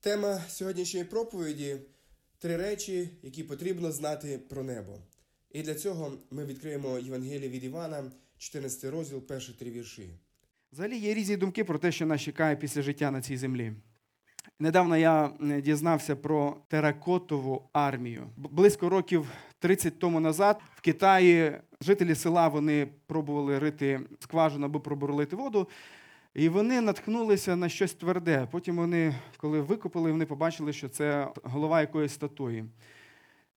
Тема сьогоднішньої проповіді три речі, які потрібно знати про небо. І для цього ми відкриємо Євангеліє від Івана, 14 розділ, перші три вірші. Взагалі є різні думки про те, що нас чекає після життя на цій землі. Недавно я е, дізнався про теракотову армію. Близько років 30 тому назад в Китаї жителі села вони пробували рити скважину, аби пробурлити воду. І вони наткнулися на щось тверде. Потім вони, коли викопали, вони побачили, що це голова якоїсь статуї.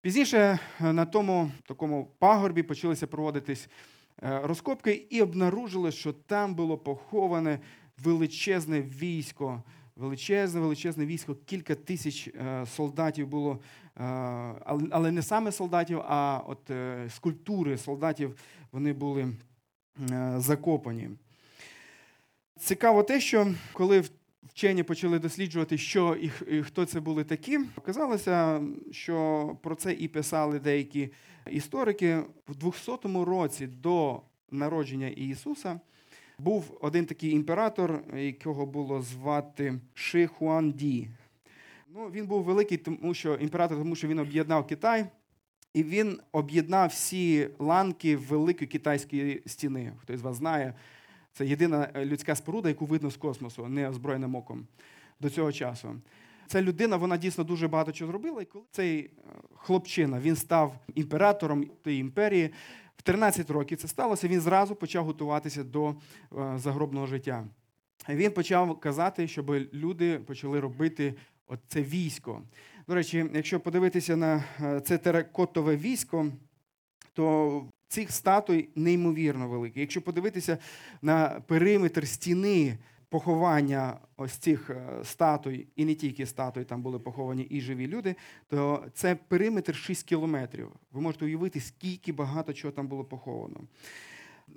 Пізніше е, на тому такому пагорбі почалися проводитись е, розкопки і обнаружили, що там було поховане величезне військо. Величезне, величезне військо, кілька тисяч е, солдатів було, але- не саме солдатів, а от скульптури солдатів вони були закопані. Цікаво те, що коли вчені почали досліджувати, що і, хто це були такі, оказалося, що про це і писали деякі історики. В 200 році до народження Ісуса був один такий імператор, якого було звати Ши Хуанді. Ну, він був великий, тому що імператор, тому що він об'єднав Китай. І він об'єднав всі ланки Великої китайської стіни. Хтось з вас знає, це єдина е, людська споруда, яку видно з космосу, не озброєним оком до цього часу. Ця людина, вона дійсно дуже багато чого зробила. І коли цей е, хлопчина він став імператором тієї імперії, в 13 років це сталося, він зразу почав готуватися до е, загробного життя. Він почав казати, щоб люди почали робити це військо. До речі, якщо подивитися на це теракотове військо, то цих статуй неймовірно великі. Якщо подивитися на периметр стіни поховання ось цих е, статуй, і не тільки статуй, там були поховані і живі люди, то це периметр 6 кілометрів. Ви можете уявити, скільки багато чого там було поховано.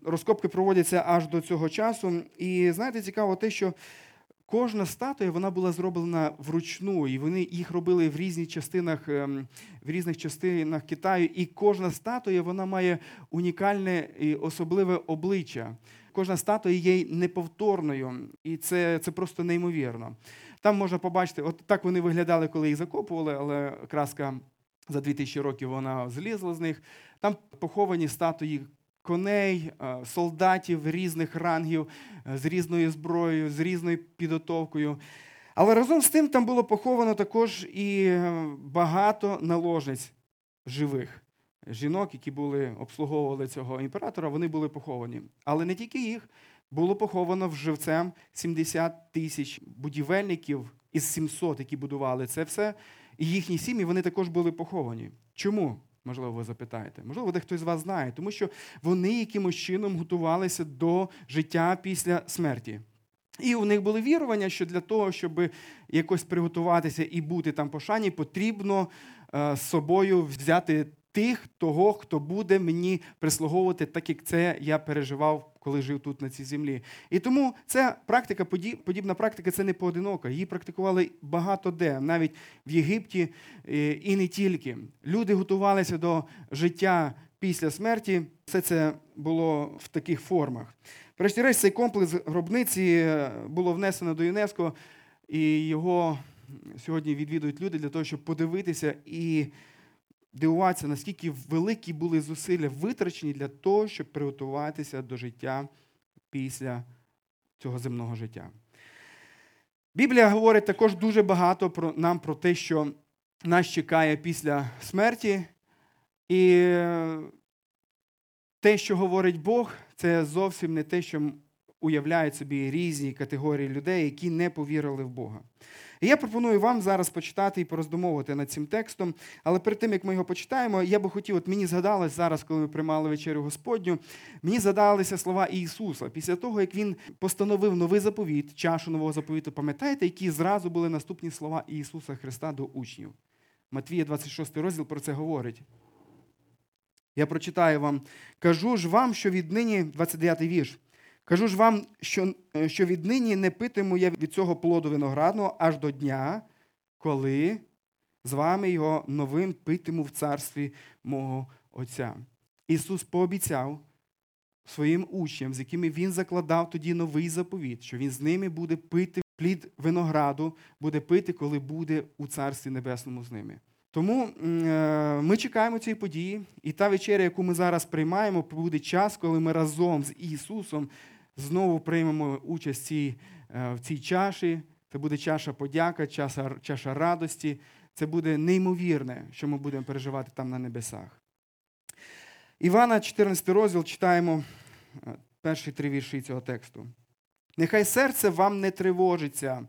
Розкопки проводяться аж до цього часу. І знаєте, цікаво те, що кожна статуя вона була зроблена вручну, і вони їх робили в різних частинах, ем, в різних частинах Китаю. І кожна статуя вона має унікальне і особливе обличчя. Кожна статуя є неповторною, і це, це просто неймовірно. Там можна побачити, от так вони виглядали, коли їх закопували, але краска за 2000 років вона злізла з них. Там поховані статуї коней, е, солдатів різних рангів, е, з різною зброєю, з різною підготовкою. Але разом з тим там було поховано також і е, багато наложниць живих. Жінок, які були, обслуговували цього імператора, вони були поховані. Але не тільки їх, було поховано живцем 70 тисяч будівельників із 700, які будували це все. І їхні сім'ї вони також були поховані. Чому? Можливо, ви запитаєте. Можливо, дехто з вас знає, тому що вони якимось чином готувалися до життя після смерті. І у них були вірування, що для того, щоб якось приготуватися і бути там пошані, потрібно е, з собою взяти тих, того, хто буде мені прислуговувати, так як це я переживав, коли жив тут на цій землі. І тому ця практика, поді- подібна практика, це не поодинока. Її практикували багато де, навіть в Єгипті е, і не тільки. Люди готувалися до життя після смерті. Все це було в таких формах. Врешті-решт, цей комплекс гробниці е, було внесено до ЮНЕСКО, і його сьогодні відвідують люди для того, щоб подивитися і дивуватися, наскільки великі були зусилля витрачені для того, щоб приготуватися до життя після цього земного життя. Біблія говорить також дуже багато про, нам про те, що нас чекає після смерті. І е, те, що говорить Бог, це зовсім не те, що уявляють собі різні категорії людей, які не повірили в Бога. І я пропоную вам зараз почитати і пороздумовувати над цим текстом. Але перед тим, як ми його почитаємо, я би хотів, от мені згадалось зараз, коли ми приймали вечерю Господню, мені згадалися слова Ісуса після того, як Він постановив новий заповіт, чашу нового заповіту, пам'ятаєте, які зразу були наступні слова Ісуса Христа до учнів. Матвія 26 розділ про це говорить. Я прочитаю вам. Кажу ж вам, що віднині, 29 вірш. Кажу ж вам, що, е, що віднині не питиму я від цього плоду виноградного аж до дня, коли з вами його новим питиму в царстві мого Отця. Ісус пообіцяв своїм учням, з якими Він закладав тоді новий заповіт, що Він з ними буде пити плід винограду буде пити, коли буде у Царстві Небесному з ними. Тому е, ми чекаємо цієї події, і та вечеря, яку ми зараз приймаємо, буде час, коли ми разом з Ісусом знову приймемо участь е, в цій чаші. Це буде чаша подяка, чаша, чаша радості. Це буде неймовірне, що ми будемо переживати там на небесах. Івана, 14 розділ, читаємо е, перші три вірші цього тексту. Нехай серце вам не тривожиться,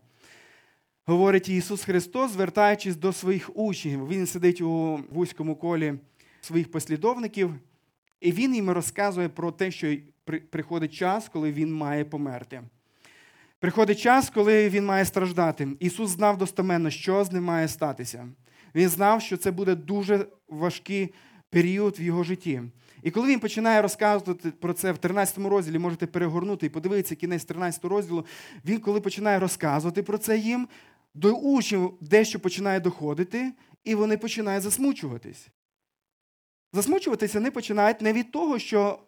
говорить Ісус Христос, звертаючись до своїх учнів. Він сидить у вузькому колі своїх послідовників, і він їм розказує про те, що приходить час, коли він має померти. Приходить час, коли він має страждати. Ісус знав достеменно, що з ним має статися. Він знав, що це буде дуже важкий період в його житті. І коли він починає розказувати про це в 13 розділі, можете перегорнути і подивитися кінець 13 розділу, він, коли починає розказувати про це їм, до учнів дещо починає доходити, і вони починають засмучуватись. Засмучуватися вони починають не від того, що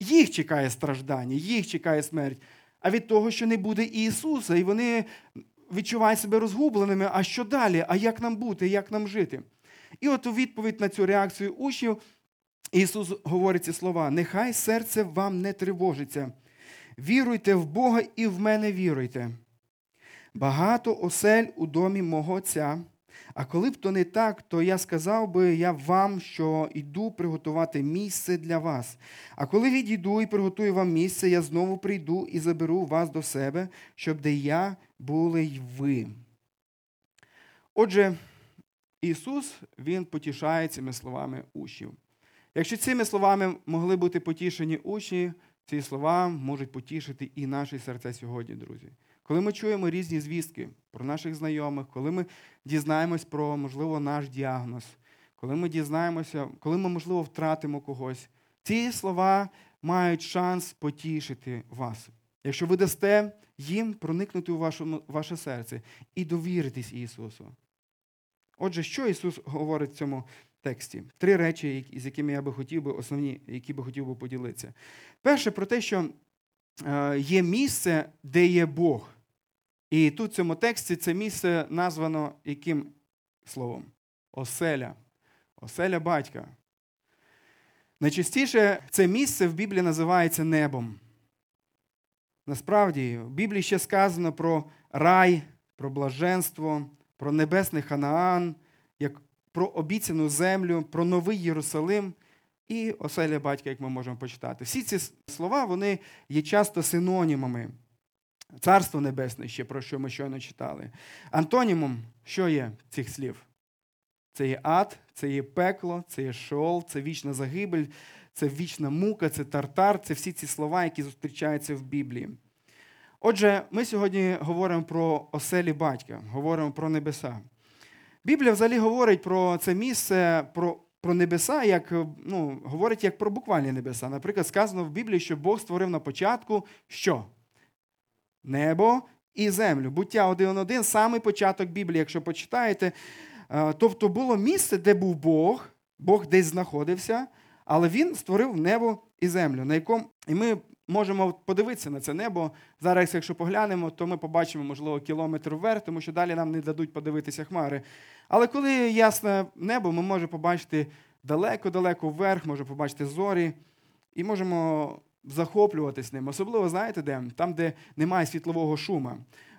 їх чекає страждання, їх чекає смерть, а від того, що не буде Ісуса, і вони відчувають себе розгубленими. А що далі? А як нам бути, як нам жити? І от у відповідь на цю реакцію учнів Ісус говорить ці слова: нехай серце вам не тривожиться. Віруйте в Бога і в мене віруйте. Багато осель у домі мого Отця. А коли б то не так, то я сказав би я вам, що йду приготувати місце для вас. А коли відійду і приготую вам місце, я знову прийду і заберу вас до себе, щоб де я були й ви. Отже, Ісус Він потішає цими словами учнів. Якщо цими словами могли бути потішені учні, ці слова можуть потішити і наші серця сьогодні, друзі. Коли ми чуємо різні звістки про наших знайомих, коли ми дізнаємось про, можливо, наш діагноз, коли ми дізнаємося, коли ми, можливо, втратимо когось, ці слова мають шанс потішити вас. Якщо ви дасте їм проникнути у ваше серце і довіритись Ісусу. Отже, що Ісус говорить в цьому тексті? Три речі, з якими я би хотів би, основні, які би хотів би поділитися. Перше, про те, що е, є місце, де є Бог. І тут в цьому тексті це місце названо яким словом? Оселя. Оселя батька. Найчастіше це місце в Біблії називається небом. Насправді, в Біблії ще сказано про рай, про блаженство, про небесний Ханаан, як про обіцяну землю, про новий Єрусалим і оселя батька, як ми можемо почитати. Всі ці слова вони є часто синонімами. Царство Небесне, ще про що ми щойно читали. Антонімом, що є цих слів? Це є ад, це є пекло, це є шеол, це вічна загибель, це вічна мука, це тартар, це всі ці слова, які зустрічаються в Біблії. Отже, ми сьогодні говоримо про оселі батька, говоримо про небеса. Біблія взагалі говорить про це місце, про, про небеса, як, ну, говорить як про буквальні небеса. Наприклад, сказано в Біблії, що Бог створив на початку що? Небо і землю. Буття 1.1, самий початок Біблії, якщо почитаєте. Е, Тобто було місце, де був Бог, Бог десь знаходився, але він створив небо і землю, на якому і ми можемо подивитися на це небо. Зараз, якщо поглянемо, то ми побачимо, можливо, кілометр вверх, тому що далі нам не дадуть подивитися хмари. Але коли ясне небо, ми можемо побачити далеко-далеко вверх, можемо побачити зорі, і можемо захоплюватись ним. Особливо, знаєте, де? Там, де немає світлового шуму.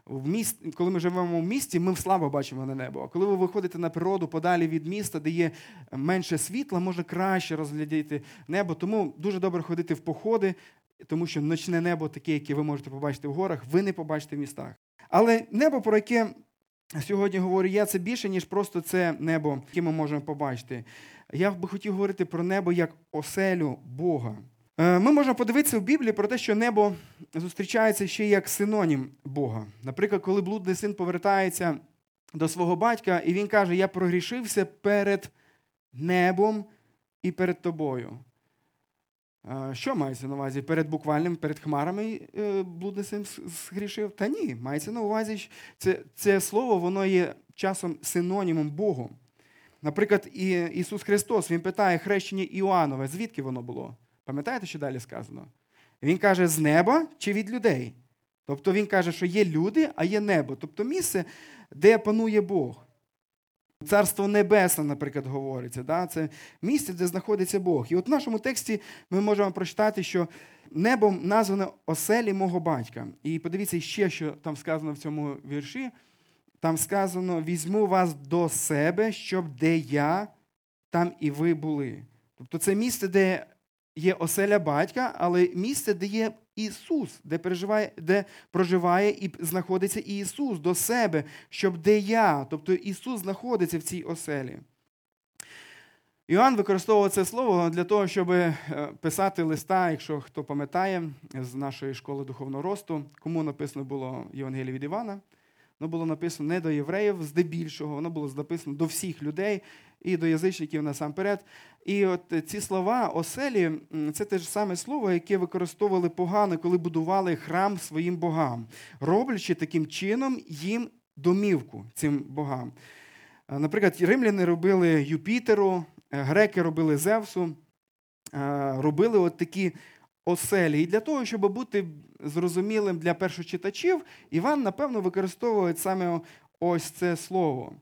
В міст, коли ми живемо в місті, ми слабо бачимо на небо. А коли ви виходите на природу подалі від міста, де є менше світла, можна краще розглядіти небо. Тому дуже добре ходити в походи, тому що ночне небо, таке, яке ви можете побачити в горах, ви не побачите в містах. Але небо, про яке сьогодні говорю я, це більше, ніж просто це небо, яке ми можемо побачити. Я би хотів говорити про небо як оселю Бога. Е, Ми можемо подивитися в Біблії про те, що небо зустрічається ще як синонім Бога. Наприклад, коли блудний син повертається до свого батька, і він каже: Я прогрішився перед небом і перед тобою. Е, Що мається на увазі? Перед буквальним, перед хмарами е, блудний син згрішив? Та ні, мається на увазі, це, це слово воно є часом синонімом Богу. Наприклад, Ісус Христос Він питає хрещення Іоаннове, звідки воно було? Пам'ятаєте, що далі сказано? Він каже, з неба чи від людей? Тобто він каже, що є люди, а є небо. Тобто місце, де панує Бог. Царство Небесне, наприклад, говориться. Да? Це місце, де знаходиться Бог. І от в нашому тексті ми можемо прочитати, що небом названо оселі мого батька. І подивіться ще, що там сказано в цьому вірші. Там сказано: візьму вас до себе, щоб де я, там і ви були. Тобто це місце, де є оселя батька, але місце, де є Ісус, де, переживає, де проживає і знаходиться Ісус до себе, щоб де я. Тобто Ісус знаходиться в цій оселі. Іоанн використовував це слово для того, щоб е, писати листа, якщо хто пам'ятає, з нашої школи духовного росту, кому написано було Євангеліє від Івана. Воно було написано не до євреїв, здебільшого, воно було написано до всіх людей і до язичників насамперед. І от ці слова оселі це те ж саме слово, яке використовували погано, коли будували храм своїм богам, роблячи таким чином їм домівку цим богам. Е, Наприклад, римляни робили Юпітеру, е, греки робили Зевсу, е, робили от такі оселі. І для того, щоб бути зрозумілим для першочитачів, Іван, напевно, використовує саме ось це слово.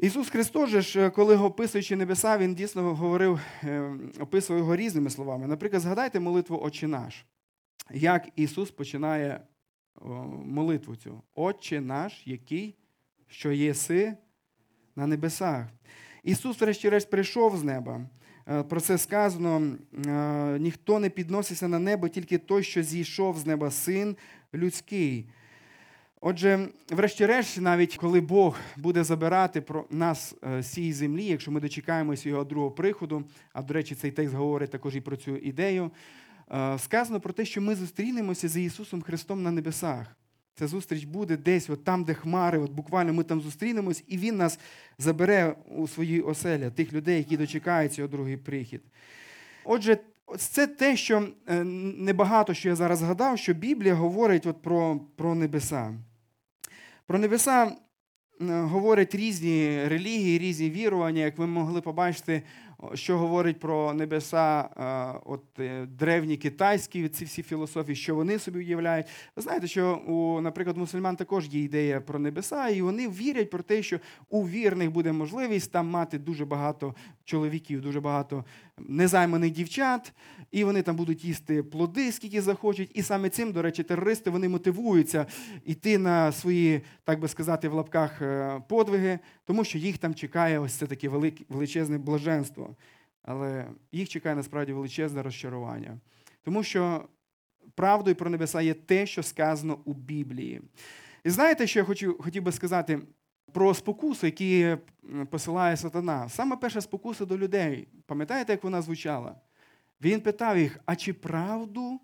Ісус Христос, же коли описуючи небеса, Він дійсно говорив, е, описував його різними словами. Наприклад, згадайте молитву Отче наш, як Ісус починає молитву цю. Отче наш, який, що єси на небесах. Ісус, врешті-решт, прийшов з неба. Е, Про це сказано: е, ніхто не підноситься на небо, тільки той, що зійшов з неба, син людський. Отже, врешті-решт, навіть коли Бог буде забирати про нас е, з цієї землі, якщо ми дочекаємося його другого приходу, а до речі, цей текст говорить також і про цю ідею, е, сказано про те, що ми зустрінемося з Ісусом Христом на небесах. Ця зустріч буде десь, от там, де хмари, от буквально ми там зустрінемось, і Він нас забере у свої оселя, тих людей, які дочекаються його другий прихід. Отже, це те, що е, небагато що я зараз згадав, що Біблія говорить от про, про небеса. Про небеса е, говорять різні релігії, різні вірування, як ви могли побачити, що говорить про небеса е, от, е, древні китайські ці всі філософії, що вони собі уявляють. Ви знаєте, що у, наприклад, мусульман також є ідея про небеса, і вони вірять про те, що у вірних буде можливість там мати дуже багато чоловіків, дуже багато незайманих дівчат, і вони там будуть їсти плоди, скільки захочуть. І саме цим, до речі, терористи вони мотивуються йти на свої, так би сказати, в лапках е, подвиги, тому що їх там чекає ось це таке величезне блаженство. Але їх чекає насправді величезне розчарування. Тому що правдою про небеса є те, що сказано у Біблії. І знаєте, що я хочу, хотів би сказати про спокусу, які посилає сатана? Саме перша спокуса до людей. Пам'ятаєте, як вона звучала? Він питав їх: а чи правду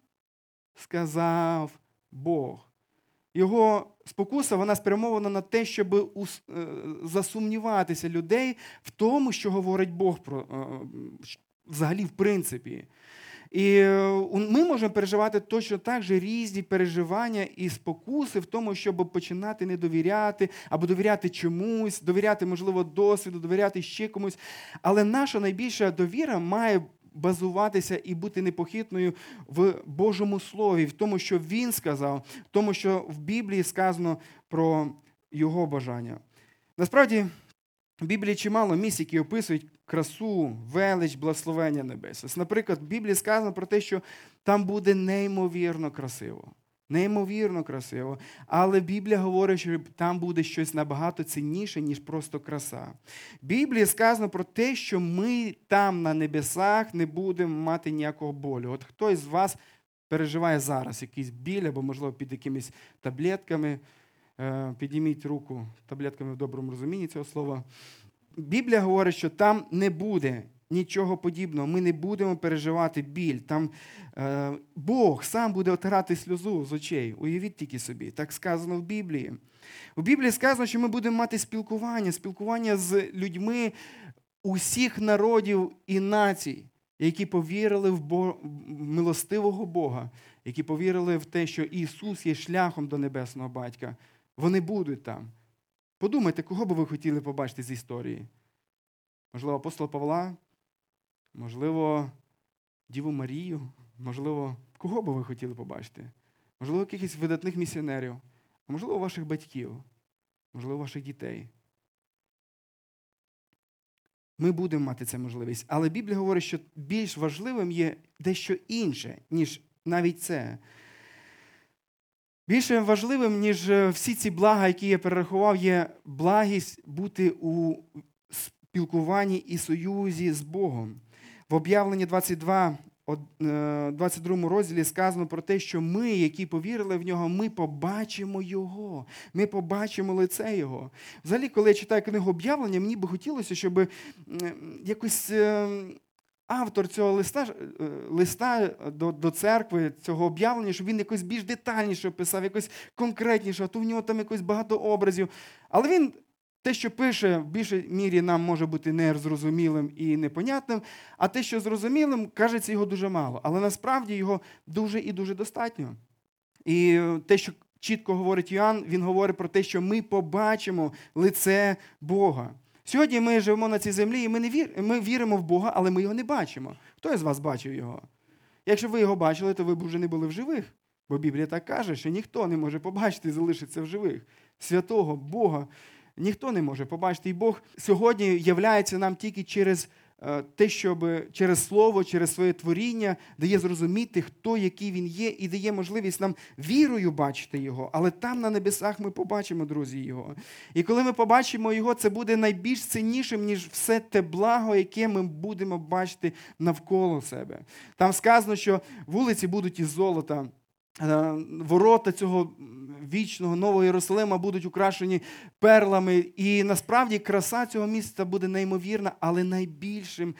сказав Бог? Його спокуса вона спрямована на те, щоб е, засумніватися людей в тому, що говорить Бог про е, взагалі в принципі. І е, ми можемо переживати точно так же різні переживання і спокуси в тому, щоб починати не довіряти або довіряти чомусь, довіряти, можливо, досвіду, довіряти ще комусь. Але наша найбільша довіра має базуватися і бути непохитною в Божому Слові, в тому, що Він сказав, в тому, що в Біблії сказано про Його бажання. Насправді, в Біблії чимало місць, які описують красу, велич, благословення небес. Наприклад, в Біблії сказано про те, що там буде неймовірно красиво. Неймовірно красиво. Але Біблія говорить, що там буде щось набагато цінніше, ніж просто краса. В Біблії сказано про те, що ми там на небесах не будемо мати ніякого болю. От хтось з вас переживає зараз якийсь біль або, можливо, під якимись таблетками. Е, Підійміть руку таблетками в доброму розумінні цього слова. Біблія говорить, що там не буде нічого подібного. Ми не будемо переживати біль. Там е, Бог сам буде отирати сльозу з очей. Уявіть тільки собі. Так сказано в Біблії. У Біблії сказано, що ми будемо мати спілкування, спілкування з людьми усіх народів і націй, які повірили в Бо- милостивого Бога, які повірили в те, що Ісус є шляхом до небесного батька. Вони будуть там. Подумайте, кого би ви хотіли побачити з історії? Можливо, апостола Павла, можливо, Діву Марію, можливо, кого би ви хотіли побачити? можливо, якихось видатних місіонерів, а можливо, ваших батьків, можливо, ваших дітей. Ми будемо мати цю можливість. Але Біблія говорить, що більш важливим є дещо інше, ніж навіть це. Більше важливим, ніж е, всі ці блага, які я перерахував, є благість бути у спілкуванні і союзі з Богом. В об'явленні 22, од- е, 22 розділі сказано про те, що ми, які повірили в нього, ми побачимо Його, ми побачимо лице Його. Взагалі, коли я читаю книгу об'явлення, мені би хотілося, щоб якось е, автор цього листа, е, листа до, до церкви, цього об'явлення, щоб він якось більш детальніше описав, якось конкретніше, а то в нього там якось багато образів. Але він те, що пише, в більшій мірі нам може бути незрозумілим і непонятним, а те, що зрозумілим, кажеться його дуже мало. Але насправді його дуже і дуже достатньо. І те, що чітко говорить Йоанн, він говорить про те, що ми побачимо лице Бога. Сьогодні ми живемо на цій землі, і ми не вір... ми віримо в Бога, але ми його не бачимо. Хто із вас бачив його? Якщо ви його бачили, то ви б вже не були в живих. Бо Біблія так каже, що ніхто не може побачити і залишитися в живих. Святого Бога ніхто не може побачити. І Бог сьогодні являється нам тільки через е, те, щоб через слово, через своє творіння дає зрозуміти, хто який він є, і дає можливість нам вірою бачити його. Але там на небесах ми побачимо, друзі, його. І коли ми побачимо його, це буде найбільш ціннішим, ніж все те благо, яке ми будемо бачити навколо себе. Там сказано, що вулиці будуть із золота. Е, Ворота цього вічного нового Єрусалима будуть украшені перлами. І насправді краса цього міста буде неймовірна, але найбільшим,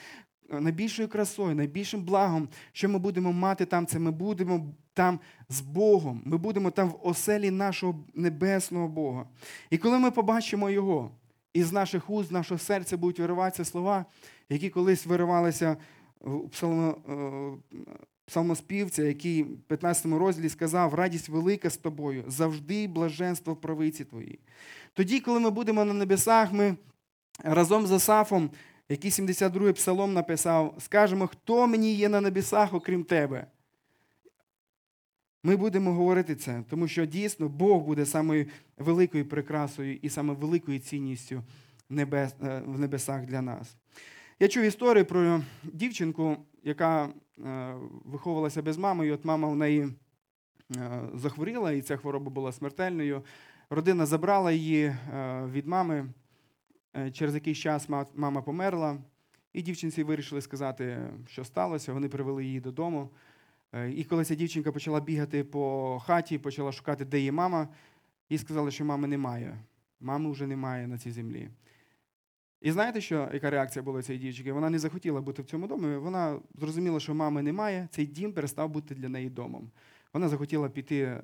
найбільшою красою, найбільшим благом, що ми будемо мати там, це ми будемо там з Богом. Ми будемо там в оселі нашого небесного Бога. І коли ми побачимо Його, із наших уст, з нашого серця будуть вириватися слова, які колись виривалися псалмо, е, псалмоспівця, який в 15 розділі сказав: радість велика з тобою, завжди блаженство в правиці твоїй. Тоді, коли ми будемо на небесах, ми разом з Асафом, який 72-й псалом написав, скажемо, хто мені є на небесах, окрім тебе. Ми будемо говорити це, тому що дійсно Бог буде самою великою прикрасою і саме великою цінністю е, в небесах для нас. Я чув історію про дівчинку, яка е, виховувалася без мами, і от мама в неї е, захворіла, і ця хвороба була смертельною. Родина забрала її е, від мами. Через якийсь час мама померла, і дівчинці вирішили сказати, що сталося. Вони привели її додому. І коли ця дівчинка почала бігати по хаті, почала шукати, де її мама, їй сказали, що мами немає. Мами вже немає на цій землі. І знаєте, що, яка реакція була цієї дівчинки? Вона не захотіла бути в цьому домі. Вона зрозуміла, що мами немає, цей дім перестав бути для неї домом. Вона захотіла піти е,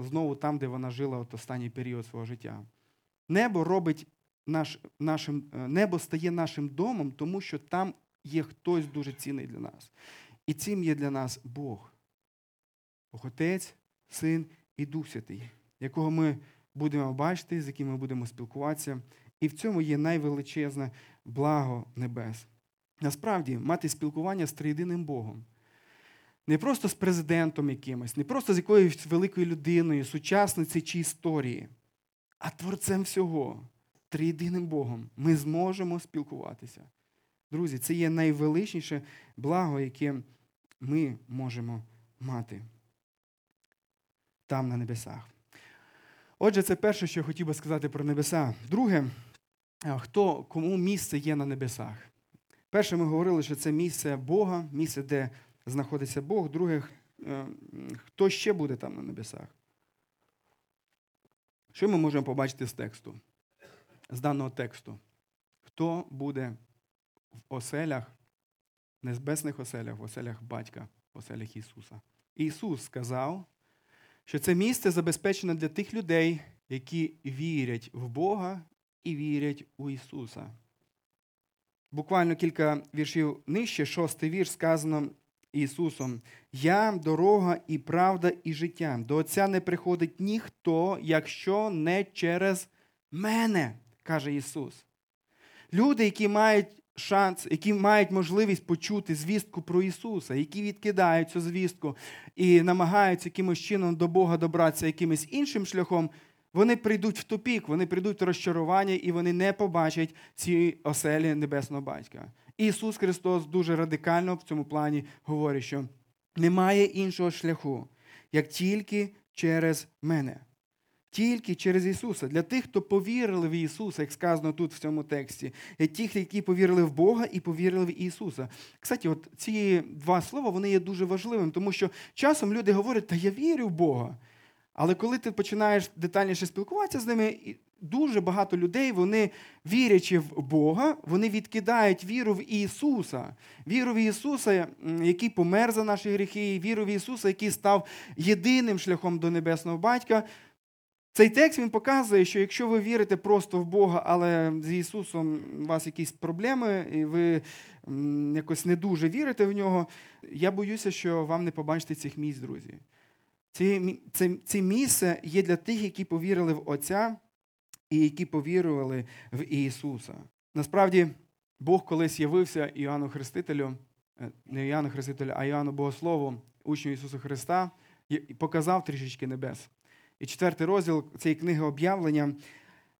знову там, де вона жила от останній період свого життя. Небо робить наш, нашим, е, небо стає нашим домом, тому що там є хтось дуже цінний для нас. І цим є для нас Бог. Бог Отець, Син і Дух Святий, якого ми будемо бачити, з яким ми будемо спілкуватися. І в цьому є найвеличезне благо небес. Насправді, мати спілкування з триєдиним Богом. Не просто з президентом якимось, не просто з якоюсь великою людиною, сучасницею чи історії, а творцем всього, триєдиним Богом. Ми зможемо спілкуватися. Друзі, це є найвеличніше благо, яке ми можемо мати там на небесах. Отже, це перше, що я хотів би сказати про небеса. Друге, хто, кому місце є на небесах. Перше, ми говорили, що це місце Бога, місце, де знаходиться Бог. Друге, е, хто ще буде там на небесах? Що ми можемо побачити з тексту, з даного тексту? Хто буде в оселях, небесних оселях, в оселях батька, в оселях Ісуса? Ісус сказав, що це місце забезпечено для тих людей, які вірять в Бога і вірять у Ісуса. Буквально кілька віршів нижче, шостий вірш, сказано Ісусом: Я дорога і правда, і життя. До Отця не приходить ніхто, якщо не через мене, каже Ісус. Люди, які мають шанс, які мають можливість почути звістку про Ісуса, які відкидають цю звістку і намагаються якимось чином до Бога добратися якимось іншим шляхом, вони прийдуть в тупік, вони прийдуть в розчарування і вони не побачать ці оселі Небесного Батька. Ісус Христос дуже радикально в цьому плані говорить, що немає іншого шляху, як тільки через мене. Тільки через Ісуса. Для тих, хто повірили в Ісуса, як сказано тут в цьому тексті, і тих, які повірили в Бога і повірили в Ісуса. Кстати, от ці два слова вони є дуже важливими, тому що часом люди говорять, та я вірю в Бога. Але коли ти починаєш детальніше спілкуватися з ними, дуже багато людей, вони, вірячи в Бога, вони відкидають віру в Ісуса. Віру в Ісуса, який помер за наші гріхи, віру в Ісуса, який став єдиним шляхом до Небесного Батька. Цей текст він показує, що якщо ви вірите просто в Бога, але з Ісусом у вас якісь проблеми, і ви якось не дуже вірите в нього, я боюся, що вам не побачите цих місць, друзі. Мі- це, це місце є для тих, які повірили в Отця і які повірували в Ісуса. Насправді, Бог колись явився Іоанну Хрестителю, е, не Іоанну Хрестителю, а Іоанну Богослову, учню Ісуса Христа, і показав трішечки небес. І четвертий розділ цієї книги об'явлення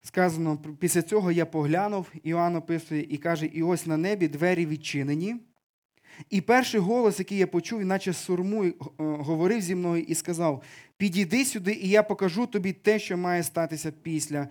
сказано: після цього я поглянув, Іоанн описує і каже: І ось на небі двері відчинені. І перший голос, який я почув, наче сурму, е, говорив зі мною і сказав: Підійди сюди, і я покажу тобі те, що має статися після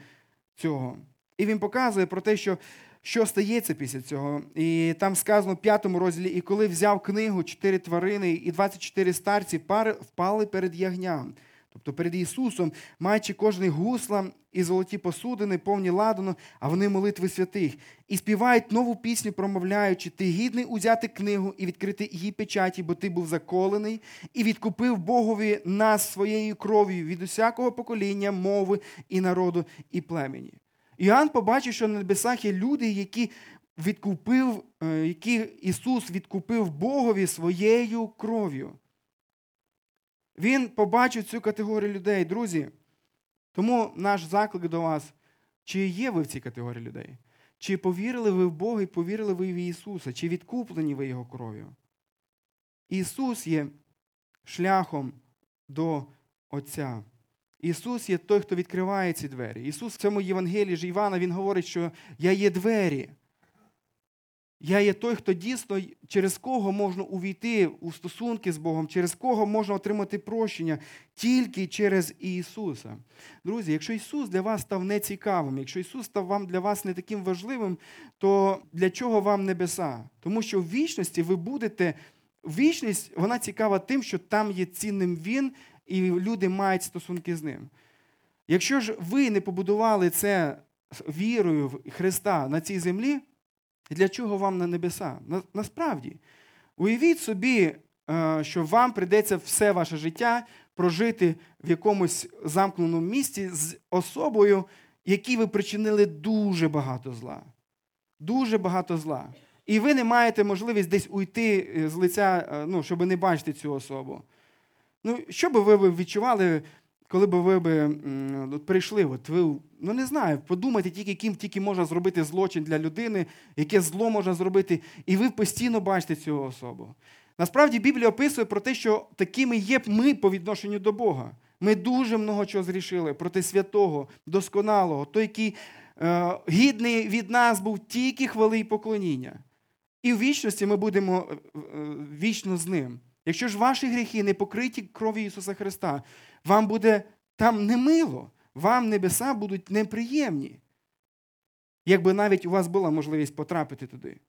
цього. І він показує про те, що, що стається після цього. І там сказано в п'ятому розділі: і коли взяв книгу, чотири тварини і 24 старці впали перед ягням. Тобто перед Ісусом, маючи кожний гусла і золоті посудини, повні ладану, а вони молитви святих, і співають нову пісню, промовляючи, ти гідний узяти книгу і відкрити її печаті, бо ти був заколений, і відкупив Богові нас своєю кров'ю від усякого покоління, мови і народу, і племені. Іоанн побачив, що на небесах є люди, які відкупив, е, які Ісус відкупив Богові своєю кров'ю. Він побачив цю категорію людей, друзі. Тому наш заклик до вас, чи є ви в цій категорії людей? Чи повірили ви в Бога і повірили ви в Ісуса? Чи відкуплені ви Його кров'ю? Ісус є шляхом до Отця. Ісус є той, хто відкриває ці двері. Ісус в цьому Євангелії ж Івана Він говорить, що я є двері. Я є той, хто дійсно, через кого можна увійти у стосунки з Богом, через кого можна отримати прощення тільки через Ісуса. Друзі, якщо Ісус для вас став нецікавим, якщо Ісус став вам для вас не таким важливим, то для чого вам небеса? Тому що в вічності ви будете. Вічність вона цікава тим, що там є цінним Він, і люди мають стосунки з ним. Якщо ж ви не побудували це вірою в Христа на цій землі, для чого вам на небеса? На, насправді, уявіть собі, е, що вам прийдеться все ваше життя прожити в якомусь замкненому місці з особою, якій ви причинили дуже багато зла. Дуже багато зла. І ви не маєте можливість десь уйти е, з лиця, е, ну, щоб не бачити цю особу. Ну, що би ви відчували, коли б ви б от прийшли? От ви, ну не знаю, подумайте тільки, ким тільки можна зробити злочин для людини, яке зло можна зробити, і ви постійно бачите цю особу. Насправді Біблія описує про те, що такими є ми по відношенню до Бога. Ми дуже много чого зрішили проти святого, досконалого, той, який е, гідний від нас був тільки хвали і поклоніння. І в вічності ми будемо е, е, вічно з ним. Якщо ж ваші гріхи не покриті кров'ю Ісуса Христа, вам буде там немило, вам небеса будуть неприємні. Якби навіть у вас була можливість потрапити туди.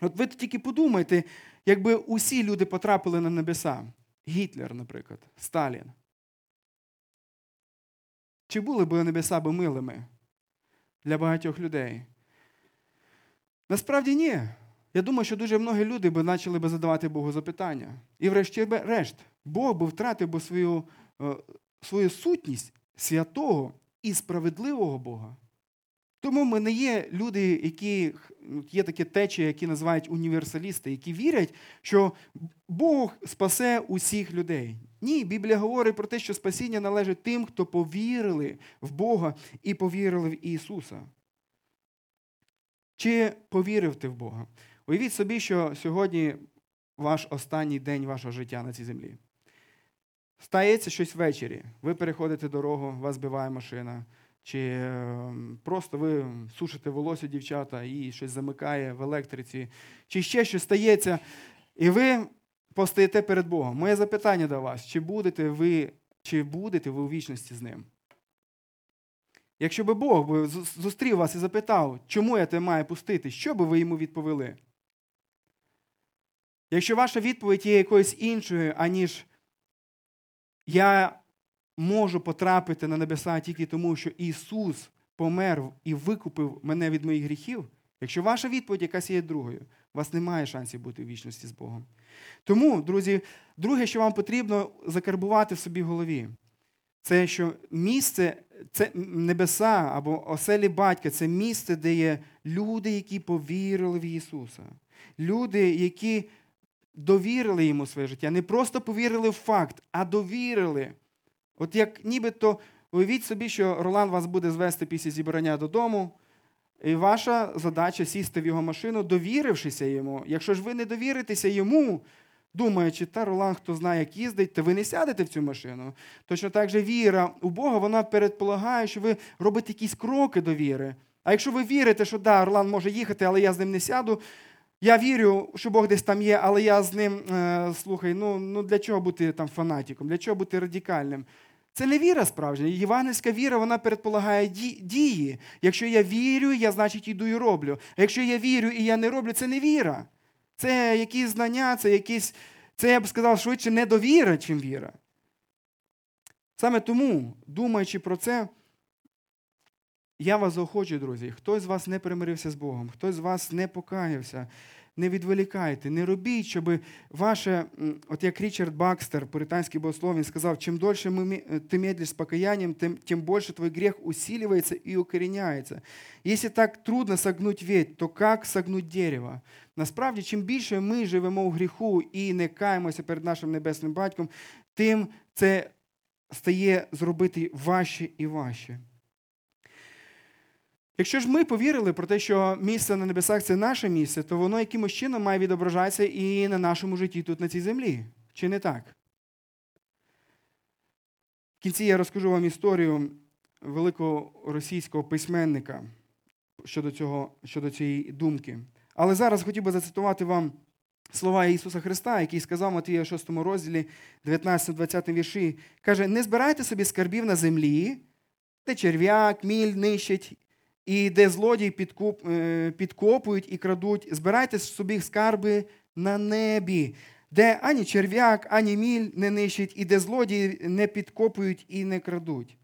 От ви тільки подумайте, якби усі люди потрапили на небеса. Гітлер, наприклад, Сталін. Чи були б небеса би милими для багатьох людей? Насправді ні. Я думаю, що дуже многі люди би почали би задавати Богу запитання. І врешті-решт, Бог би втратив би свою, свою сутність святого і справедливого Бога. Тому ми не є люди, які є такі течії, які називають універсалісти, які вірять, що Бог спасе усіх людей. Ні, Біблія говорить про те, що спасіння належить тим, хто повірили в Бога і повірили в Ісуса. Чи повірив ти в Бога? Уявіть собі, що сьогодні ваш останній день вашого життя на цій землі. Стається щось ввечері. Ви переходите дорогу, вас збиває машина, чи е, просто ви сушите волосся дівчата і щось замикає в електриці, чи ще щось стається, і ви постаєте перед Богом. Моє запитання до вас: чи будете ви, чи будете ви у вічності з ним? Якщо би Бог би зустрів вас і запитав, чому я тебе маю пустити, що би ви йому відповіли? Якщо ваша відповідь є якоюсь іншою, аніж я можу потрапити на небеса тільки тому, що Ісус помер і викупив мене від моїх гріхів, якщо ваша відповідь якась є другою, у вас немає шансів бути в вічності з Богом. Тому, друзі, друге, що вам потрібно закарбувати в собі голові, це що місце, це небеса або оселі батька це місце, де є люди, які повірили в Ісуса. Люди, які довірили йому своє життя. Не просто повірили в факт, а довірили. От як нібито уявіть собі, що Ролан вас буде звести після зібрання додому, і ваша задача сісти в його машину, довірившися йому. Якщо ж ви не довіритеся йому, думаючи, та Ролан, хто знає, як їздить, то ви не сядете в цю машину. Точно так же віра у Бога, вона передполагає, що ви робите якісь кроки до віри. А якщо ви вірите, що да, Орлан може їхати, але я з ним не сяду, я вірю, що Бог десь там є, але я з ним, е, слухай, ну, ну для чого бути там фанатиком, для чого бути радикальним? Це не віра справжня. Євангельська віра вона передполагає дії. Якщо я вірю, я значить іду і роблю. А якщо я вірю і я не роблю, це не віра. Це якісь знання, це якісь, це я б сказав, швидше недовіра, чим віра. Саме тому, думаючи про це, я вас заохочую, друзі. Хтось з вас не примирився з Богом, хтось з вас не покаявся. Не відволікайте, не робіть, щоб ваше, от як Річард Бакстер, пуританський богослов, він сказав, чим дольше ми, ти медлишь з покаянием, тим, тим більше твій грех усиливается і укореняється. Якщо так трудно согнуть ветвь, то як согнуть дерево? Насправді, чим більше ми живемо в гріху і не каємося перед нашим небесним батьком, тим це стає зробити важче і важче. Якщо ж ми повірили про те, що місце на небесах це наше місце, то воно якимось чином має відображатися і на нашому житті тут на цій землі. Чи не так? В кінці я розкажу вам історію великого російського письменника щодо, цього, щодо цієї думки. Але зараз хотів би зацитувати вам слова Ісуса Христа, який сказав Матвія 6 розділі, 19-20 вірші. Каже: не збирайте собі скарбів на землі, де черв'як, міль нищать, і де злодії підкуп, е, підкопують і крадуть, збирайте собі скарби на небі, де ані черв'як, ані міль не нищить, і де злодії не підкопують і не крадуть.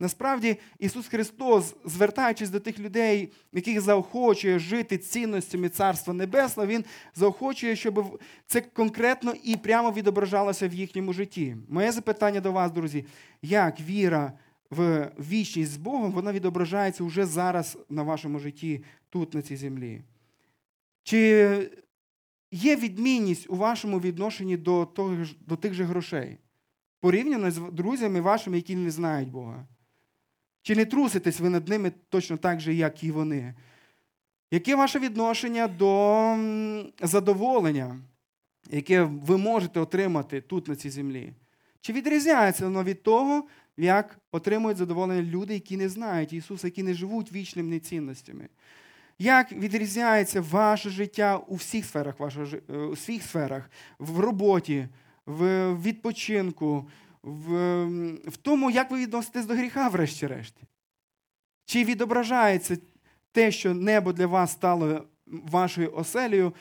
Насправді, Ісус Христос, звертаючись до тих людей, яких заохочує жити цінностями Царства Небесного, Він заохочує, щоб це конкретно і прямо відображалося в їхньому житті. Моє запитання до вас, друзі, як віра в вічність з Богом, вона відображається вже зараз на вашому житті, тут, на цій землі. Чи є відмінність у вашому відношенні до, того, до тих же грошей, порівняно з друзями вашими, які не знають Бога? Чи не труситесь ви над ними точно так же, як і вони? Яке ваше відношення до задоволення, яке ви можете отримати тут, на цій землі? Чи відрізняється воно від того, як отримують задоволення люди, які не знають Ісуса, які не живуть вічними цінностями? Як відрізняється ваше життя у всіх сферах е, у всіх сферах, в роботі, в відпочинку, в, в тому, як ви відноситесь до гріха, врешті-решт? Чи відображається те, що небо для вас стало вашою оселею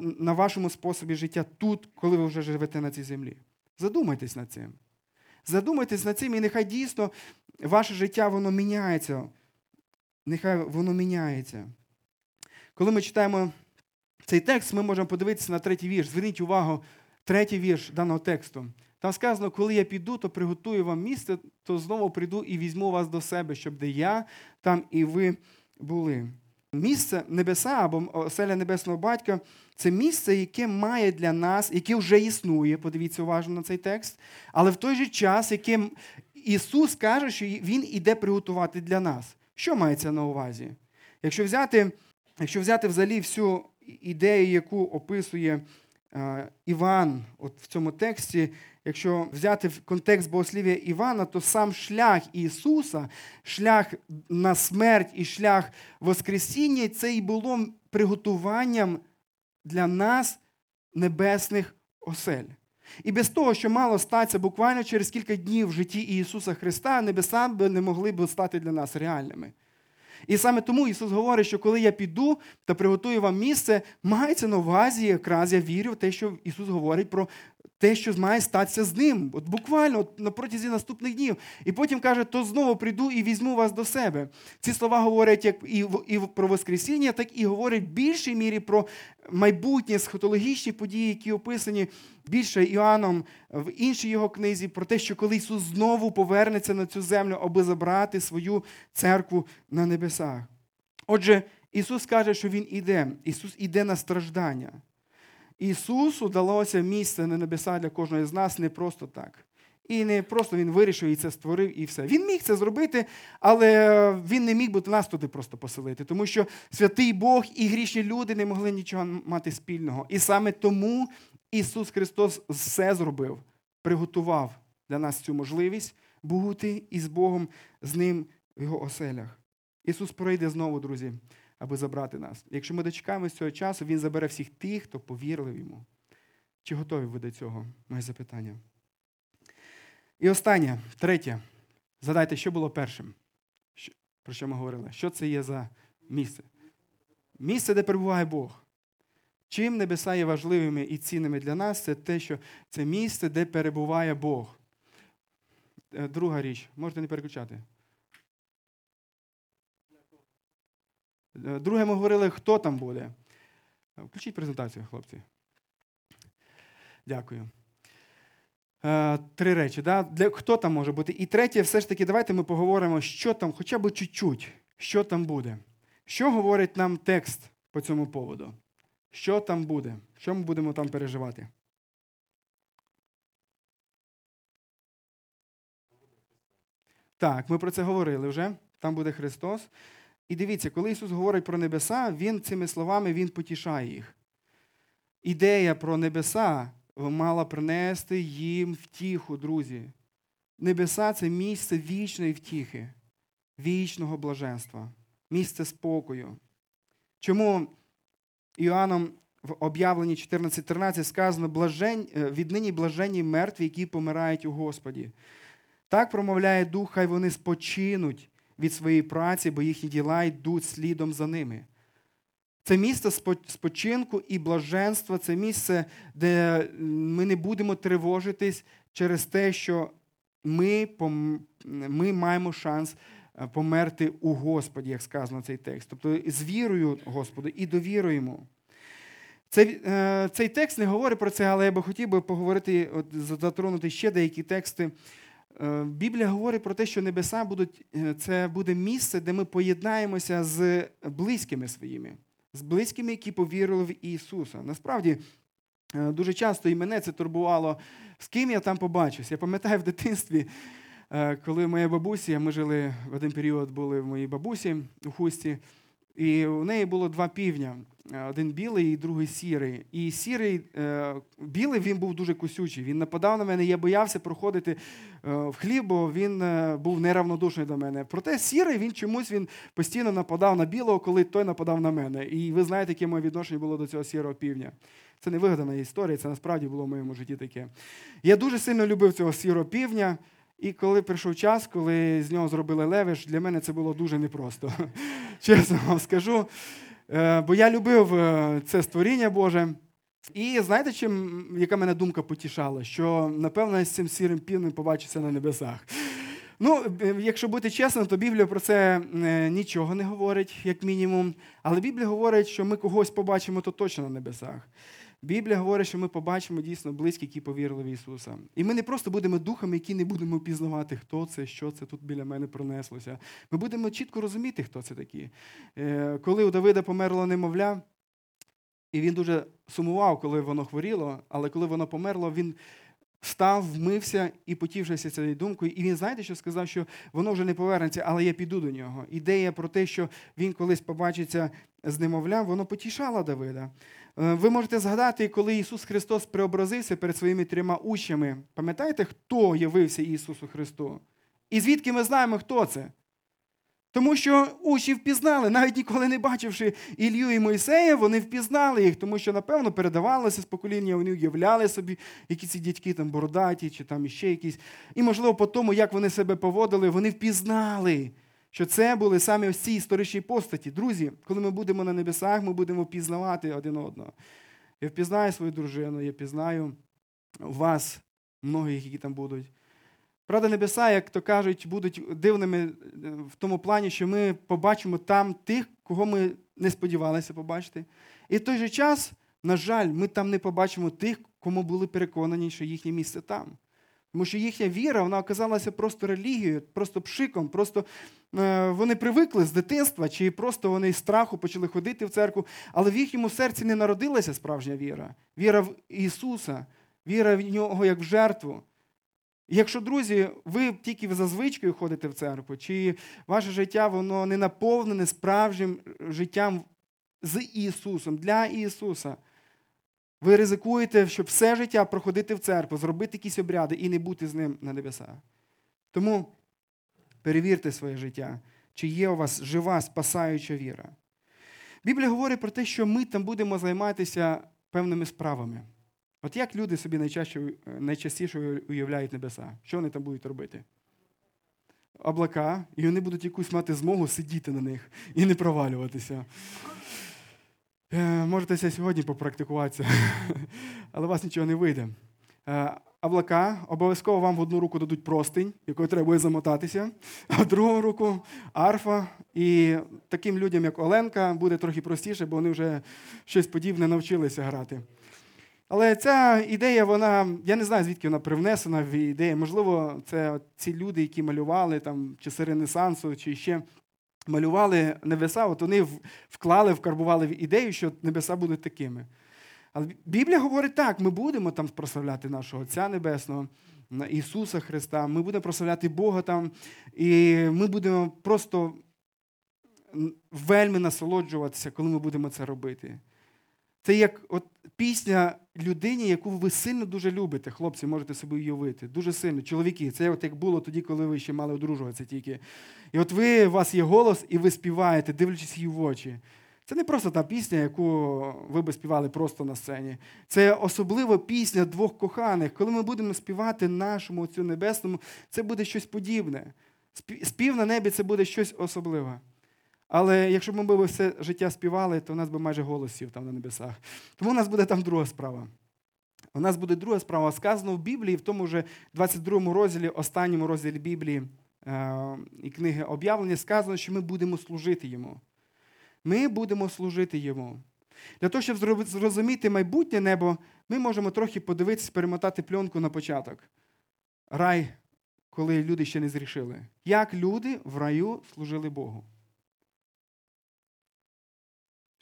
на вашому способі життя тут, коли ви вже живете на цій землі? Задумайтесь над цим. Задумайтесь над цим, і нехай дійсно ваше життя воно міняється. Нехай воно міняється. Коли ми читаємо цей текст, ми можемо подивитися на третій вірш. Зверніть увагу, третій вірш даного тексту. Там сказано, коли я піду, то приготую вам місце, то знову прийду і візьму вас до себе, щоб де я, там і ви були. Місце небеса або оселя Небесного Батька це місце, яке має для нас, яке вже існує, подивіться уважно на цей текст, але в той же час, яке Ісус каже, що Він іде приготувати для нас. Що мається на увазі? Якщо взяти якщо взяти взагалі всю ідею, яку описує Іван от в цьому тексті, якщо взяти в контекст богослів'я Івана, то сам шлях Ісуса, шлях на смерть і шлях Воскресіння, це і було приготуванням для нас небесних осель. І без того, що мало статися буквально через кілька днів в житті Ісуса Христа, небеса б не могли б стати для нас реальними. І саме тому Ісус говорить, що коли я піду та приготую вам місце, мається на увазі, якраз я вірю в те, що Ісус говорить про те, що має статися з ним. От буквально от на протязі наступних днів. І потім каже, то знову прийду і візьму вас до себе. Ці слова говорять як і, і про Воскресіння, так і говорять в більшій мірі про майбутнє схотологічні події, які описані більше Іоанном в іншій його книзі, про те, що коли Ісус знову повернеться на цю землю, аби забрати свою церкву на небесах. Отже, Ісус каже, що Він іде. Ісус іде на страждання. Ісусу далося місце на небеса для кожного з нас не просто так. І не просто він вирішив і це створив, і все. Він міг це зробити, але він не міг би нас туди просто поселити, тому що святий Бог і грішні люди не могли нічого мати спільного. І саме тому Ісус Христос все зробив, приготував для нас цю можливість бути із Богом, з Ним в Його оселях. Ісус прийде знову, друзі, аби забрати нас. Якщо ми дочекаємося цього часу, Він забере всіх тих, хто повірив йому. Чи готові ви до цього? Моє запитання. І останнє, третє. Задайте, що було першим? Про що ми говорили? Що це є за місце? Місце, де перебуває Бог. Чим небеса є важливими і цінними для нас, це те, що це місце, де перебуває Бог. Е, Друга річ, можете не переключати. Друге, ми говорили, хто там буде. Е, Включіть презентацію, хлопці. Дякую. Е, Три речі. Да? Для, хто там може бути? І третє, все ж таки, давайте ми поговоримо, що там, хоча б чуть-чуть, що там буде. Що говорить нам текст по цьому поводу? Що там буде? Що ми будемо там переживати? Так, ми про це говорили вже. Там буде Христос. І дивіться, коли Ісус говорить про небеса, Він цими словами Він потішає їх. Ідея про небеса мала принести їм втіху, друзі. Небеса це місце вічної втіхи, вічного блаженства, місце спокою. Чому Іоанном в об'явленні 14.13 сказано е, віднині блаженні мертві, які помирають у Господі. Так промовляє Дух, хай вони спочинуть від своєї праці, бо їхні діла йдуть слідом за ними. Це місце спочинку і блаженства, це місце, де ми не будемо тривожитись через те, що ми, ми маємо шанс е, померти у Господі, як сказано цей текст. Тобто з вірою Господу і довіруємо. Цей, е, цей текст не говорить про це, але я би хотів би поговорити, затронути ще деякі тексти. Е, Біблія говорить про те, що небеса будуть, е, це буде місце, де ми поєднаємося з близькими своїми, з близькими, які повірили в Ісуса. Насправді, е, дуже часто і мене це турбувало, з ким я там побачусь. Я пам'ятаю в дитинстві, коли моя бабусі, ми жили в один період, були в моїй бабусі у хусті, і у неї було два півня. Е, Один білий і другий сірий. І сірий, е, білий він був дуже кусючий. Він нападав на мене, я боявся проходити е, в хліб, бо він був неравнодушний до мене. Проте сірий він чомусь він постійно нападав на білого, коли той нападав на мене. І ви знаєте, яке моє відношення було до цього сірого півня. Це не вигадана історія, це насправді було в моєму житті таке. Я дуже сильно любив цього сірого півня. І коли прийшов час, коли з нього зробили левиш, для мене це було дуже непросто. Чесно вам скажу. Е, Бо я любив е, це створіння Боже. І знаєте, чим, яка мене думка потішала? Що, напевно, я з цим сірим півнем побачуся на небесах. Ну, е, якщо бути чесним, то Біблія про це нічого не говорить, як мінімум. Але Біблія говорить, що ми когось побачимо то точно на небесах. Біблія говорить, що ми побачимо дійсно близькі, які повірили в Ісуса. І ми не просто будемо духами, які не будемо пізнавати, хто це, що це тут біля мене пронеслося. Ми будемо чітко розуміти, хто це такі. Е, Коли у Давида померло немовля, і він дуже сумував, коли воно хворіло, але коли воно померло, він встав, вмився і потівшися цією думкою. І він, знаєте, що сказав, що воно вже не повернеться, але я піду до нього. Ідея про те, що він колись побачиться з немовлям, воно потішало Давида. Е, Ви можете згадати, коли Ісус Христос преобразився перед своїми трьома учнями. Пам'ятаєте, хто явився Ісусу Христу? І звідки ми знаємо, хто це? Тому що учні впізнали, навіть ніколи не бачивши Ілью і Мойсея, вони впізнали їх, тому що, напевно, передавалося з покоління, вони уявляли собі, які ці дядьки там бородаті, чи там іще якісь. І, можливо, по тому, як вони себе поводили, вони впізнали, що це були саме ці історичні постаті. Друзі, коли ми будемо на небесах, ми будемо впізнавати один одного. Я впізнаю свою дружину, я впізнаю вас, многих, які там будуть. Правда, небеса, як то кажуть, будуть дивними е, в тому плані, що ми побачимо там тих, кого ми не сподівалися побачити. І в той же час, на жаль, ми там не побачимо тих, кому були переконані, що їхнє місце там. Тому що їхня віра вона оказалася просто релігією, просто пшиком, просто е, вони привикли з дитинства, чи просто вони з страху почали ходити в церкву, але в їхньому серці не народилася справжня віра. Віра в Ісуса, віра в нього як в жертву. Якщо, друзі, ви тільки за звичкою ходите в церкву, чи ваше життя воно не наповнене справжнім життям з Ісусом, для Ісуса, ви ризикуєте, щоб все життя проходити в церкву, зробити якісь обряди і не бути з ним на небесах. Тому перевірте своє життя, чи є у вас жива спасаюча віра. Біблія говорить про те, що ми там будемо займатися певними справами. От як люди собі найчаще, найчастіше уявляють небеса? Що вони там будуть робити? Облака, і вони будуть якусь мати змогу сидіти на них і не провалюватися. Е, Можете сьогодні попрактикуватися, але у вас нічого не вийде. Е, Облака обов'язково вам в одну руку дадуть простинь, якою треба буде замотатися, а в другу руку арфа. І таким людям, як Оленка, буде трохи простіше, бо вони вже щось подібне навчилися грати. Але ця ідея, вона, я не знаю, звідки вона привнесена в ідею. Можливо, це ці люди, які малювали там часи Ренесансу, чи ще малювали небеса, от вони вклали, вкарбували в ідею, що небеса будуть такими. Але Біблія говорить так: ми будемо там прославляти нашого Отця Небесного, Ісуса Христа, ми будемо прославляти Бога там, і ми будемо просто вельми насолоджуватися, коли ми будемо це робити. Це як от пісня людині, яку ви сильно дуже любите. Хлопці, можете собі уявити. Дуже сильно. Чоловіки, це от як було тоді, коли ви ще мали одружуватися тільки. І от ви, у вас є голос, і ви співаєте, дивлячись її в очі. Це не просто та пісня, яку ви би співали просто на сцені. Це особлива пісня двох коханих. Коли ми будемо співати нашому Отцю Небесному, це буде щось подібне. Спів на небі це буде щось особливе. Але якщо б ми все життя співали, то у нас би майже голосів там на небесах. Тому у нас буде там друга справа. У нас буде друга справа. Сказано в Біблії, в тому же 22 розділі, останньому розділі Біблії е- і книги об'явлення, сказано, що ми будемо служити йому. Ми будемо служити йому. Для того, щоб зрозуміти майбутнє небо, ми можемо трохи подивитися, перемотати пленку на початок. Рай, коли люди ще не зрішили. Як люди в раю служили Богу.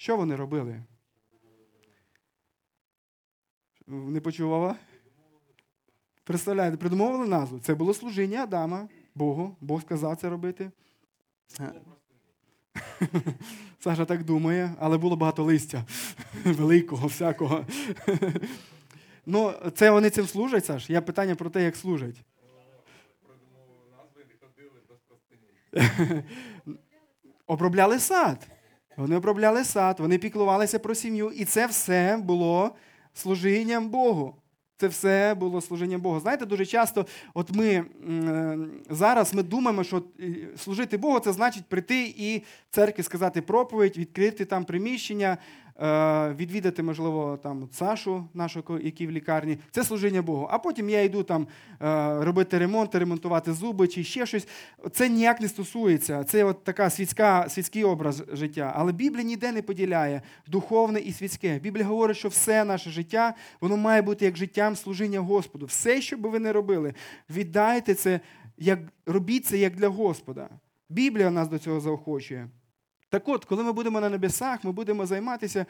Що вони робили? Не почувала? Представляєте, придумовили назву. Це було служіння Адама, Богу. Бог сказав це робити. Саша так думає, але було багато листя. Великого, всякого. Ну, це вони цим служать, Саш? Я питання про те, як служать. Обробляли сад. Вони обробляли сад, вони піклувалися про сім'ю, і це все було служінням Богу. Це все було служінням Богу. Знаєте, дуже часто, от ми зараз ми думаємо, що служити Богу це значить прийти і в церкві сказати проповідь, відкрити там приміщення, Е, відвідати, можливо, там Сашу, нашого, який в лікарні, це служіння Богу. А потім я йду там е, робити ремонт, ремонтувати зуби чи ще щось. Це ніяк не стосується. Це от така світська, світський образ життя. Але Біблія ніде не поділяє духовне і світське. Біблія говорить, що все наше життя воно має бути як життям служіння Господу. Все, що би ви не робили, віддайте це, як робіть це як для Господа. Біблія нас до цього заохочує. Так от, коли ми будемо на небесах, ми будемо займатися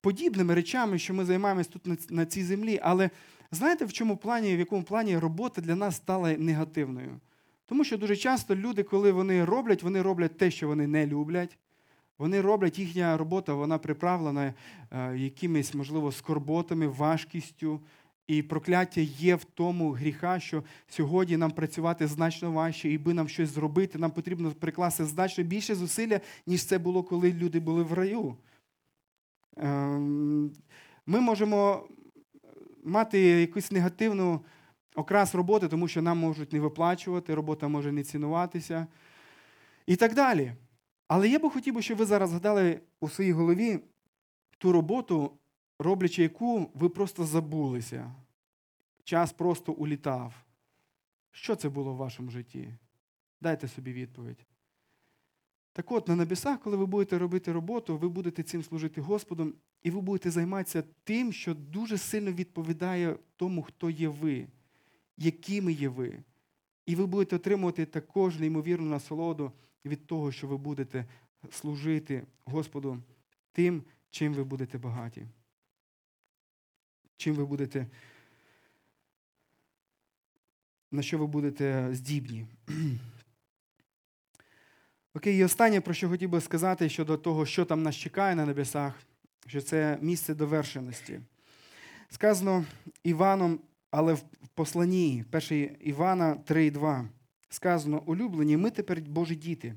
подібними речами, що ми займаємось тут на цій землі. Але знаєте, в чому плані, в якому плані робота для нас стала негативною? Тому що дуже часто люди, коли вони роблять, вони роблять те, що вони не люблять. Вони роблять їхня робота, вона приправлена е, якимись, можливо, скорботами, важкістю. І прокляття є в тому гріха, що сьогодні нам працювати значно важче, і би нам щось зробити, нам потрібно прикласти значно більше зусилля, ніж це було, коли люди були в раю. Ем, Ми можемо мати якусь негативну окрас роботи, тому що нам можуть не виплачувати, робота може не цінуватися і так далі. Але я би хотів, щоб ви зараз згадали у своїй голові ту роботу, роблячи яку ви просто забулися. Час просто улітав. Що це було в вашому житті? Дайте собі відповідь. Так от, на небесах, коли ви будете робити роботу, ви будете цим служити Господом, і ви будете займатися тим, що дуже сильно відповідає тому, хто є ви, якими є ви. І ви будете отримувати також неймовірну насолоду від того, що ви будете служити Господу тим, чим ви будете багаті. Чим ви будете, на що ви будете здібні. Окей, і останнє, про що хотів би сказати щодо того, що там нас чекає на небесах, що це місце довершеності. Сказано Іваном, але в посланні 1 Івана 3,2 сказано: улюблені, ми тепер Божі діти,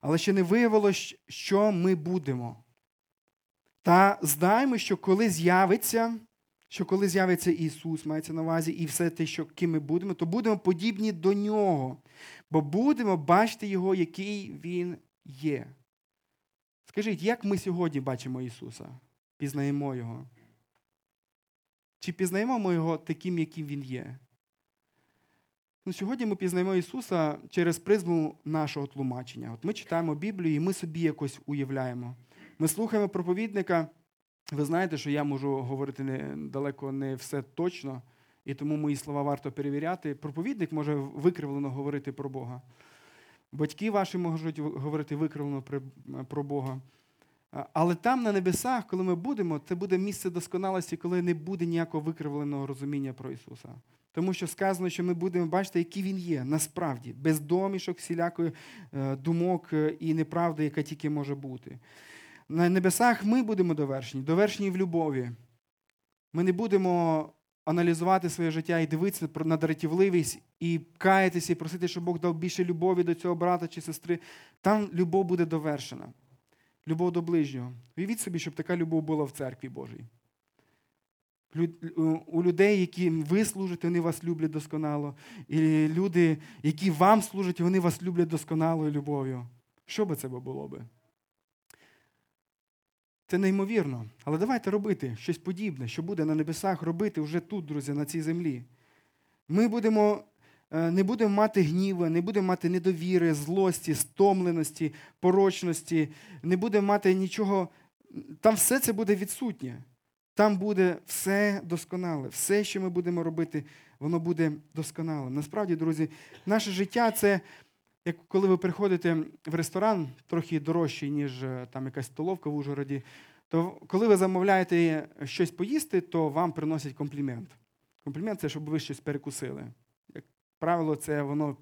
але ще не виявилось, що ми будемо. Та знаємо, що коли з'явиться, що коли з'явиться Ісус, мається на увазі, і все те, що ким ми будемо, то будемо подібні до Нього, бо будемо бачити Його, який Він є. Скажіть, як ми сьогодні бачимо Ісуса? Пізнаємо Його? Чи пізнаємо ми Його таким, яким Він є? Ну, Сьогодні ми пізнаємо Ісуса через призму нашого тлумачення. От Ми читаємо Біблію і ми собі якось уявляємо. Ми слухаємо проповідника. Ви знаєте, що я можу говорити не, далеко не все точно, і тому мої слова варто перевіряти. Проповідник може викривлено говорити про Бога. Батьки ваші можуть говорити викривлено про Бога. Але там, на небесах, коли ми будемо, це буде місце досконалості, коли не буде ніякого викривленого розуміння про Ісуса. Тому що сказано, що ми будемо бачити, який Він є, насправді, без домішок, всілякої думок і неправди, яка тільки може бути. На небесах ми будемо довершені, довершені в любові. Ми не будемо аналізувати своє життя і дивитися на дратівливість, і каятися, і просити, щоб Бог дав більше любові до цього брата чи сестри. Там любов буде довершена. Любов до ближнього. Уявіть собі, щоб така любов була в церкві Божій. У людей, яким ви служите, вони вас люблять досконало. І люди, які вам служать, вони вас люблять досконалою любов'ю. Що би це було би? Це неймовірно. Але давайте робити щось подібне, що буде на небесах робити вже тут, друзі, на цій землі. Ми будемо, не будемо мати гніва, не будемо мати недовіри, злості, стомленості, порочності, не будемо мати нічого. Там все це буде відсутнє. Там буде все досконале. Все, що ми будемо робити, воно буде досконале. Насправді, друзі, наше життя це як коли ви приходите в ресторан, трохи дорожчий, ніж там якась столовка в Ужгороді, то коли ви замовляєте щось поїсти, то вам приносять комплімент. Комплімент це щоб ви щось перекусили. Як правило, це воно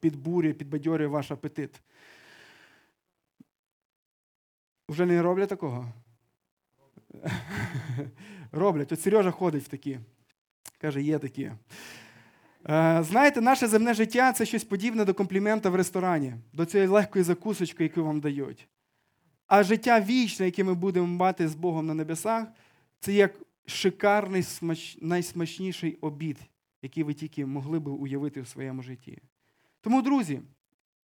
підбурює, підбадьорює ваш апетит. Вже не роблять такого? Роблять. От Сережа ходить в такі. Каже, є такі. Знаєте, наше земне життя це щось подібне до комплімента в ресторані, до цієї легкої закусочки, яку вам дають. А життя вічне, яке ми будемо мати з Богом на небесах, це як шикарний, найсмачніший обід, який ви тільки могли би уявити в своєму житті. Тому, друзі,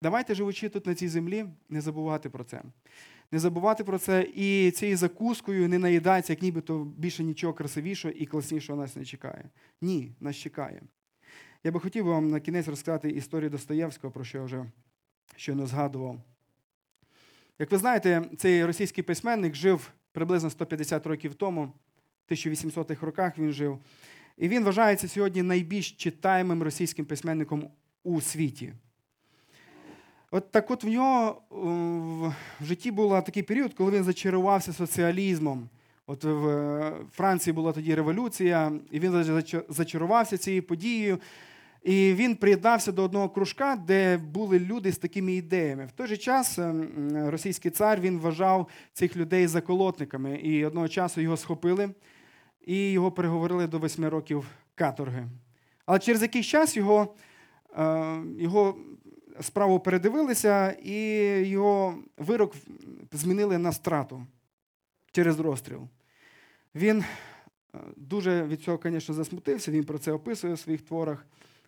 давайте, живучи тут на цій землі, не забувати про це. Не забувати про це і цією закускою не наїдатися, як нібито більше нічого красивішого і класнішого нас не чекає. Ні, нас чекає. Я би хотів вам на кінець розказати історію Достоєвського, про що я вже щойно згадував. Як ви знаєте, цей російський письменник жив приблизно 150 років тому, в 1800-х роках він жив. І він вважається сьогодні найбільш читаємим російським письменником у світі. От так от в нього в житті був такий період, коли він зачарувався соціалізмом. От в Франції була тоді революція, і він зачарувався цією подією. І він приєднався до одного кружка, де були люди з такими ідеями. В той же час ем, російський цар він вважав цих людей заколотниками, і одного часу його схопили і його переговорили до восьми років каторги. Але через якийсь час його, е, його справу передивилися, і його вирок змінили на страту через розстріл. Він е, дуже від цього, звісно, засмутився, він про це описує у своїх творах,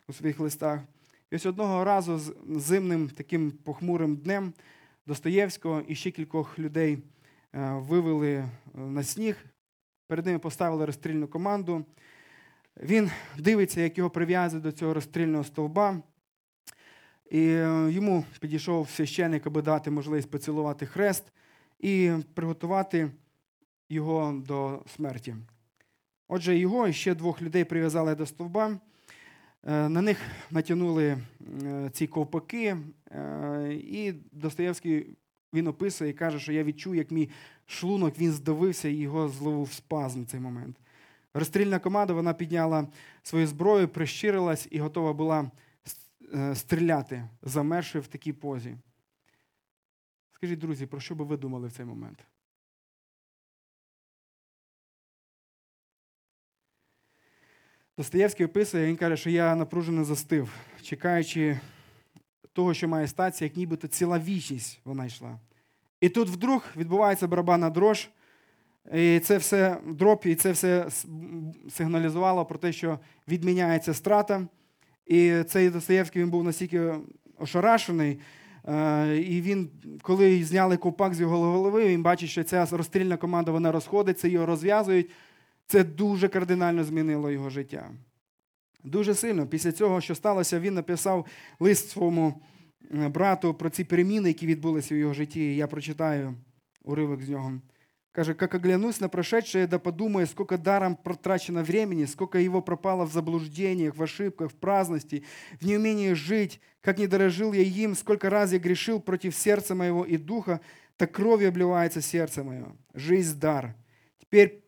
у своїх листах. І ось одного разу з зимним таким похмурим днем Достоєвського і ще кількох людей е, вивели е, на сніг, перед ними поставили розстрільну команду. Він дивиться, як його прив'язують до цього розстрільного стовба. І йому підійшов священник, аби дати можливість поцілувати хрест і приготувати його до смерті. Отже, його і ще двох людей прив'язали до стовба. Е, На них натягнули е, ці ковпаки, е, і Достоєвський він описує і каже, що я відчув, як мій шлунок він здавився і його зловив спазм в цей момент. Розстрільна команда вона підняла свою зброю, прищирилась і готова була стріляти, замерши в такій позі. Скажіть, друзі, про що би ви думали в цей момент? Достоєвський описує, він каже, що я напружено застив, чекаючи того, що має статися, як нібито ціла вічність вона йшла. І тут вдруг відбувається барабанна дрож, і це все дроп, і це все сигналізувало про те, що відміняється страта. І цей Достоєвський він був настільки ошарашений. е, І він, коли зняли ковпак з його голови, він бачить, що ця розстрільна команда вона розходиться, його розв'язують. Це дуже кардинально змінило його життя. Дуже сильно. Після цього, що сталося, він написав лист своєму е, брату про ці переміни, які відбулися в його житті. Я прочитаю уривок з нього. Каже, как оглянусь на прошедшее, да подумаю, сколько даром протрачено времени, сколько его пропало в заблуждениях, в ошибках, в праздности, в неумении жить, как не дорожил я им, сколько раз я грешил против сердца моего и духа, так кровью обливается сердце мое. Жизнь – дар. Теперь,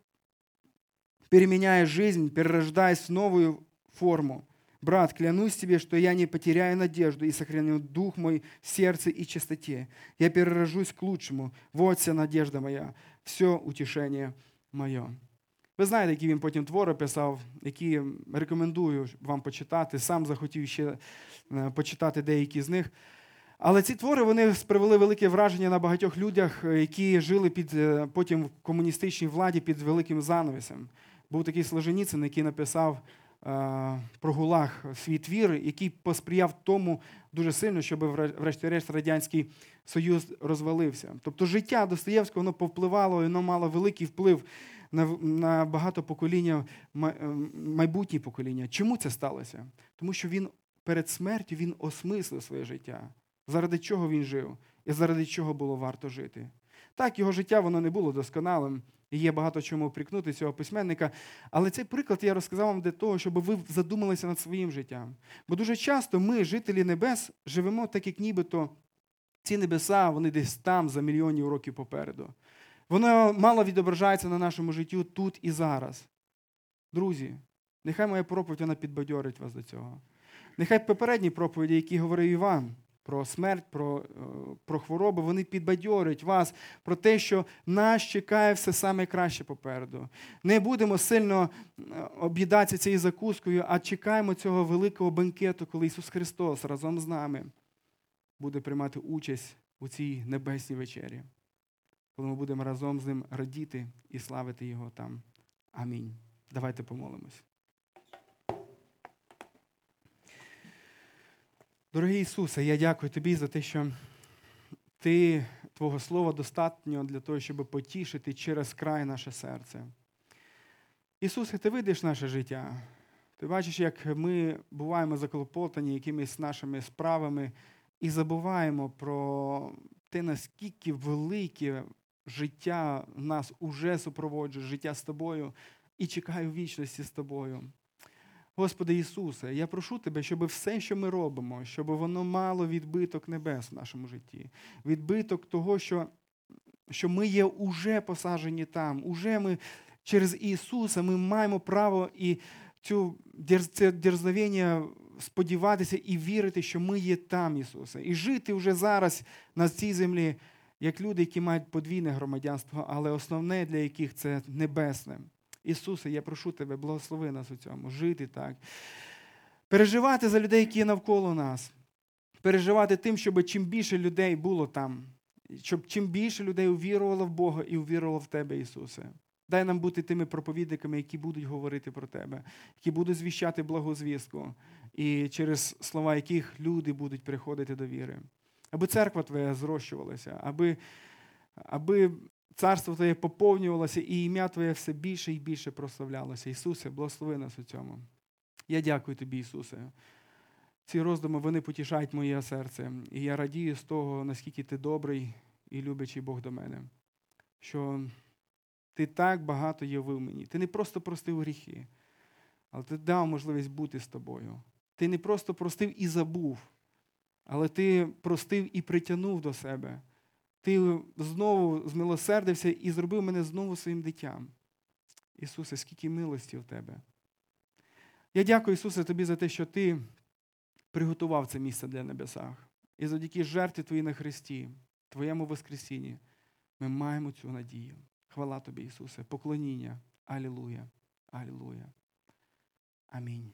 переменяя жизнь, перерождаясь в новую форму, брат, клянусь тебе, что я не потеряю надежду и сохраню дух мой в сердце и чистоте. Я перерожусь к лучшему. Вот вся надежда моя, все утішення моє. Ви знаєте, які він потім твори писав, які рекомендую вам почитати. Сам захотів ще е, почитати деякі з них. Але ці твори вони привели велике враження на багатьох людях, е, які жили під е, потім в комуністичній владі під великим занавісом. Був такий Сложеніцин, який написав про Гулаг свій твір, який посприяв тому дуже сильно, щоб врешті-решт Радянський Союз розвалився. Тобто життя Достоєвського воно повпливало, воно мало великий вплив на багато покоління, майбутні покоління. Чому це сталося? Тому що він перед смертю він осмислив своє життя, заради чого він жив і заради чого було варто жити. Так, його життя воно не було досконалим. І є багато чому прикнути цього письменника. Але цей приклад я розказав вам для того, щоб ви задумалися над своїм життям. Бо дуже часто ми, жителі небес, живемо так, як нібито ці небеса, вони десь там за мільйонів років попереду. Воно мало відображається на нашому житті тут і зараз. Друзі, нехай моя проповідь вона підбадьорить вас до цього. Нехай попередні проповіді, які говорив Іван, про смерть, про е, про хвороби, вони підбадьорять вас про те, що нас чекає все саме краще попереду. Не будемо сильно е, об'їдатися цією закускою, а чекаємо цього великого бенкету, коли Ісус Христос разом з нами буде приймати участь у цій небесній вечері, коли ми будемо разом з ним радіти і славити Його там. Амінь. Давайте помолимось. Дорогий Ісусе, я дякую Тобі за те, що Ти, Твого Слова достатньо для того, щоб потішити через край наше серце. Ісусе, Ти видиш наше життя. Ти бачиш, як ми буваємо заклопотані якимись нашими справами і забуваємо про те, наскільки велике життя нас уже супроводжує, життя з тобою, і чекаю вічності з тобою. Господи Ісусе, я прошу Тебе, щоб все, що ми робимо, щоб воно мало відбиток небес в нашому житті, відбиток того, що що ми є уже посаджені там, уже ми через Ісуса ми маємо право і цю це дерзновення сподіватися і вірити, що ми є там, Ісусе, і жити вже зараз на цій землі, як люди, які мають подвійне громадянство, але основне для яких це небесне. Ісусе, я прошу тебе, благослови нас у цьому, жити так. Переживати за людей, які є навколо нас. Переживати тим, щоб чим більше людей було там, щоб чим більше людей увірувало в Бога і увірувало в Тебе, Ісусе. Дай нам бути тими проповідниками, які будуть говорити про Тебе, які будуть звіщати благозвістку, і через слова яких люди будуть приходити до віри. Аби церква Твоя зрощувалася, аби, аби царство Твоє поповнювалося і ім'я Твоє все більше і більше прославлялося. Ісусе, благослови нас у цьому. Я дякую Тобі, Ісусе. Ці роздуми вони потішають моє серце. І я радію з того, наскільки ти добрий і любячий Бог до мене. Що ти так багато явив мені. Ти не просто простив гріхи, але ти дав можливість бути з тобою. Ти не просто простив і забув, але ти простив і притягнув до себе. Ти знову змилосердився і зробив мене знову своїм дитям. Ісусе, скільки милості в тебе. Я дякую, Ісусе, тобі за те, що ти приготував це місце для небесах. І завдяки жертві Твоїй на Христі, Твоєму Воскресінні, ми маємо цю надію. Хвала тобі, Ісусе, поклоніння. Алілуя. Алілуя. Амінь.